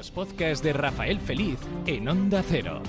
Los podcasts de Rafael Feliz en Onda Cero.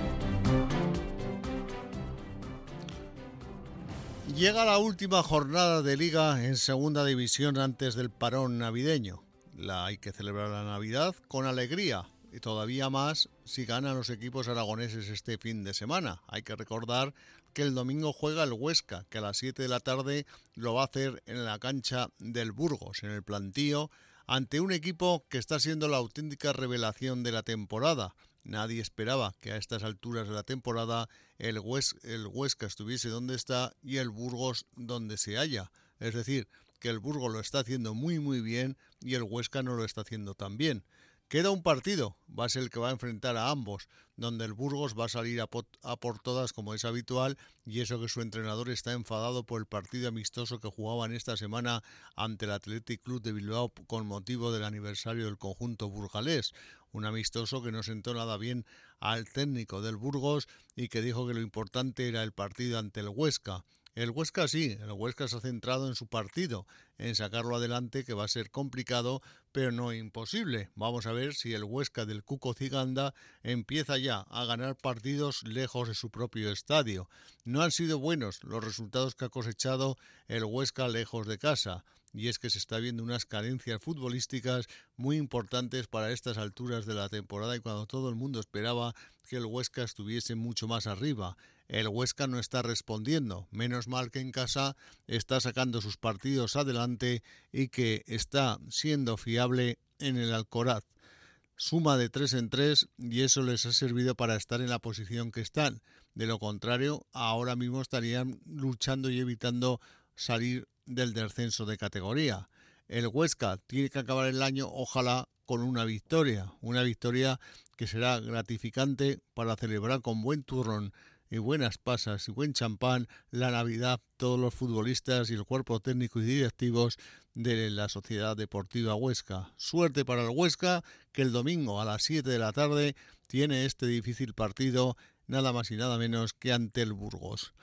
Llega la última jornada de liga en segunda división antes del parón navideño. La hay que celebrar la Navidad con alegría y todavía más si ganan los equipos aragoneses este fin de semana. Hay que recordar que el domingo juega el Huesca, que a las 7 de la tarde lo va a hacer en la cancha del Burgos, en el plantío, ante un equipo que está siendo la auténtica revelación de la temporada. Nadie esperaba que a estas alturas de la temporada el, Huesca estuviese donde está y el Burgos donde se halla. Es decir, que el Burgos lo está haciendo muy muy bien y el Huesca no lo está haciendo tan bien. Queda un partido, va a ser el que va a enfrentar a ambos, donde el Burgos va a salir a, por todas como es habitual y eso que su entrenador está enfadado por el partido amistoso que jugaban esta semana ante el Athletic Club de Bilbao con motivo del aniversario del conjunto burgalés, un amistoso que no sentó nada bien al técnico del Burgos y que dijo que lo importante era el partido ante el Huesca. El Huesca sí, el Huesca se ha centrado en su partido, en sacarlo adelante, que va a ser complicado, pero no imposible. Vamos a ver si el Huesca del Cuco Ciganda empieza ya a ganar partidos lejos de su propio estadio. No han sido buenos los resultados que ha cosechado el Huesca lejos de casa y es que se está viendo unas carencias futbolísticas muy importantes para estas alturas de la temporada y cuando todo el mundo esperaba que el Huesca estuviese mucho más arriba. El Huesca no está respondiendo, menos mal que en casa está sacando sus partidos adelante y que está siendo fiable en el Alcoraz. Suma de tres en tres y eso les ha servido para estar en la posición que están. De lo contrario, ahora mismo estarían luchando y evitando salir del descenso de categoría. El Huesca tiene que acabar el año, ojalá, con una victoria, una victoria que será gratificante para celebrar con buen turrón y buenas pasas y buen champán la Navidad todos los futbolistas y el cuerpo técnico y directivos de la Sociedad Deportiva Huesca. Suerte para el Huesca que el domingo a las 7 de la tarde tiene este difícil partido nada más y nada menos que ante el Burgos.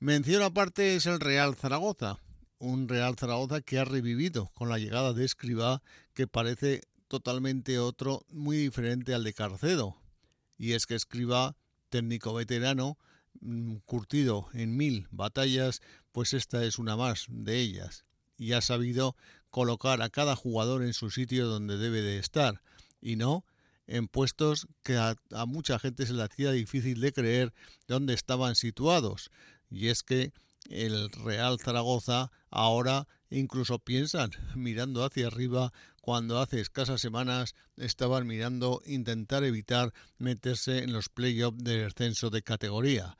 Mención aparte es el Real Zaragoza, un Real Zaragoza que ha revivido con la llegada de Escribá, que parece totalmente otro, muy diferente al de Carcedo. Y es que Escribá, técnico veterano, mm, curtido en mil batallas, pues esta es una más de ellas. Y ha sabido colocar a cada jugador en su sitio donde debe de estar, y no en puestos que a, mucha gente se le hacía difícil de creer dónde estaban situados. Y es que el Real Zaragoza ahora incluso piensan mirando hacia arriba cuando hace escasas semanas estaban mirando intentar evitar meterse en los playoffs del descenso de categoría.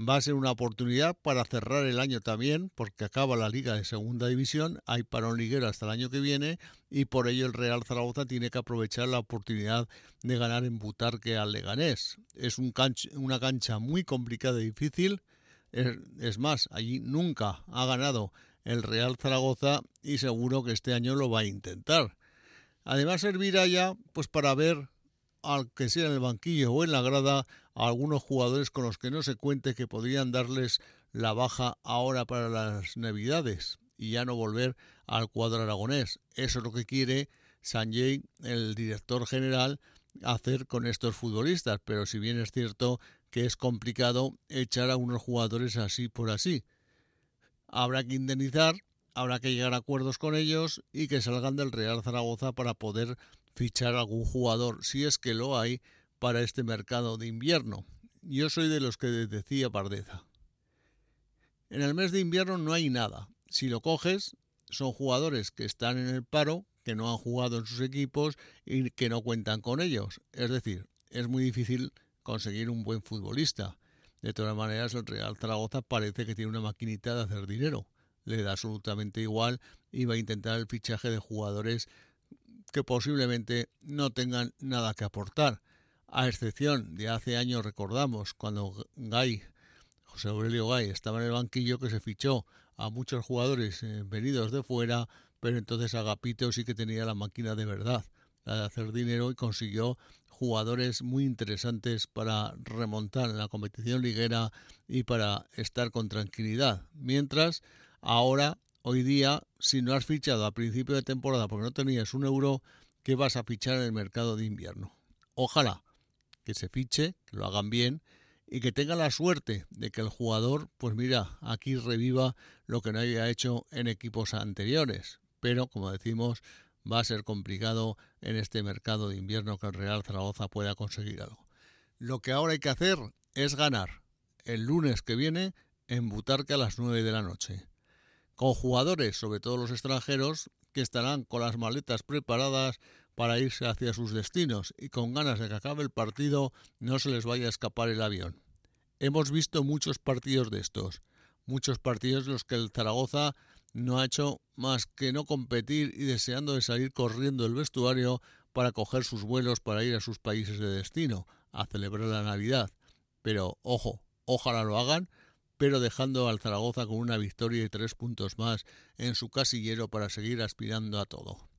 Va a ser una oportunidad para cerrar el año también, porque acaba la liga de segunda división, hay parón liguero hasta el año que viene y por ello el Real Zaragoza tiene que aprovechar la oportunidad de ganar en Butarque al Leganés. Es un una cancha muy complicada y difícil, es más, allí nunca ha ganado el Real Zaragoza y seguro que este año lo va a intentar. Además servirá ya pues para ver al que sea en el banquillo o en la grada a algunos jugadores con los que no se cuente que podrían darles la baja ahora para las Navidades y ya no volver al cuadro aragonés. Eso es lo que quiere Sanjay, el director general, hacer con estos futbolistas, pero si bien es cierto que es complicado echar a unos jugadores así por así. Habrá que indemnizar, habrá que llegar a acuerdos con ellos y que salgan del Real Zaragoza para poder fichar algún jugador, si es que lo hay, para este mercado de invierno. Yo soy de los que decía Pardeza. En el mes de invierno no hay nada. Si lo coges, son jugadores que están en el paro, que no han jugado en sus equipos y que no cuentan con ellos. Es decir, es muy difícil conseguir un buen futbolista. De todas maneras, el Real Zaragoza parece que tiene una maquinita de hacer dinero. Le da absolutamente igual y va a intentar el fichaje de jugadores que posiblemente no tengan nada que aportar. A excepción de hace años, recordamos, cuando Gay, José Aurelio Gay, estaba en el banquillo, que se fichó a muchos jugadores eh, venidos de fuera, pero entonces Agapito sí que tenía la máquina de verdad, la de hacer dinero y consiguió jugadores muy interesantes para remontar en la competición liguera y para estar con tranquilidad. Mientras, ahora, hoy día, si no has fichado a principio de temporada porque no tenías un euro, ¿qué vas a fichar en el mercado de invierno? Ojalá que se fiche, que lo hagan bien y que tenga la suerte de que el jugador, pues mira, aquí reviva lo que no había hecho en equipos anteriores. Pero, como decimos, va a ser complicado en este mercado de invierno que el Real Zaragoza pueda conseguir algo. Lo que ahora hay que hacer es ganar el lunes que viene en Butarque a las 9 de la noche. Con jugadores, sobre todo los extranjeros, que estarán con las maletas preparadas para irse hacia sus destinos y con ganas de que acabe el partido no se les vaya a escapar el avión. Hemos visto muchos partidos de estos, muchos partidos en los que el Zaragoza no ha hecho más que no competir y deseando de salir corriendo el vestuario para coger sus vuelos para ir a sus países de destino, a celebrar la Navidad. Pero ojo, ojalá lo hagan, pero dejando al Zaragoza con una victoria y tres puntos más en su casillero para seguir aspirando a todo.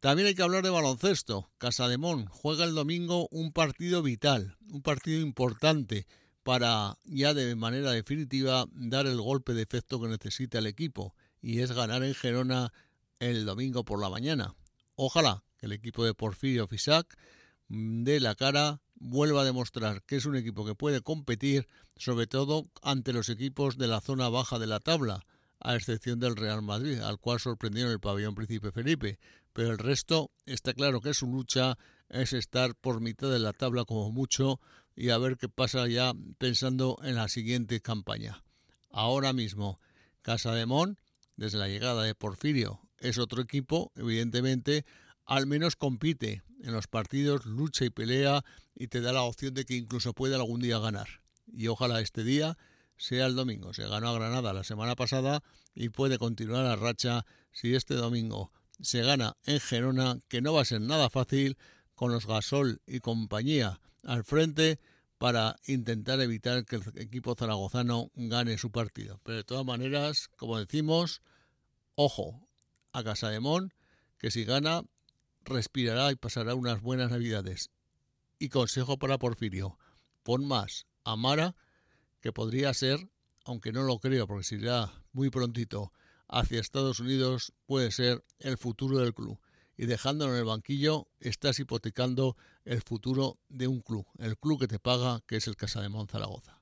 También hay que hablar de baloncesto. Casademón juega el domingo un partido vital, un partido importante para ya de manera definitiva dar el golpe de efecto que necesita el equipo y es ganar en Gerona el domingo por la mañana. Ojalá que el equipo de Porfirio Fisac dé la cara, vuelva a demostrar que es un equipo que puede competir, sobre todo ante los equipos de la zona baja de la tabla, a excepción del Real Madrid, al cual sorprendió en el pabellón Príncipe Felipe, pero el resto está claro que su lucha es estar por mitad de la tabla como mucho y a ver qué pasa ya pensando en la siguiente campaña. Ahora mismo, Casa de Mon, desde la llegada de Porfirio, es otro equipo, evidentemente, al menos compite en los partidos, lucha y pelea y te da la opción de que incluso puede algún día ganar. Y ojalá este día sea el domingo. Se ganó a Granada la semana pasada y puede continuar la racha si este domingo se gana en Gerona, que no va a ser nada fácil, con los Gasol y compañía al frente para intentar evitar que el equipo zaragozano gane su partido. Pero de todas maneras, como decimos, ojo a Casa de Mon, que si gana, respirará y pasará unas buenas navidades. Y consejo para Porfirio, pon más a Mara, que podría ser, aunque no lo creo porque se irá muy prontito, hacia Estados Unidos puede ser el futuro del club. Y dejándolo en el banquillo, estás hipotecando el futuro de un club, el club que te paga, que es el Casa de Zaragoza.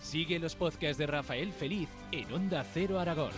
Sigue los podcasts de Rafael Feliz en Onda Cero Aragón.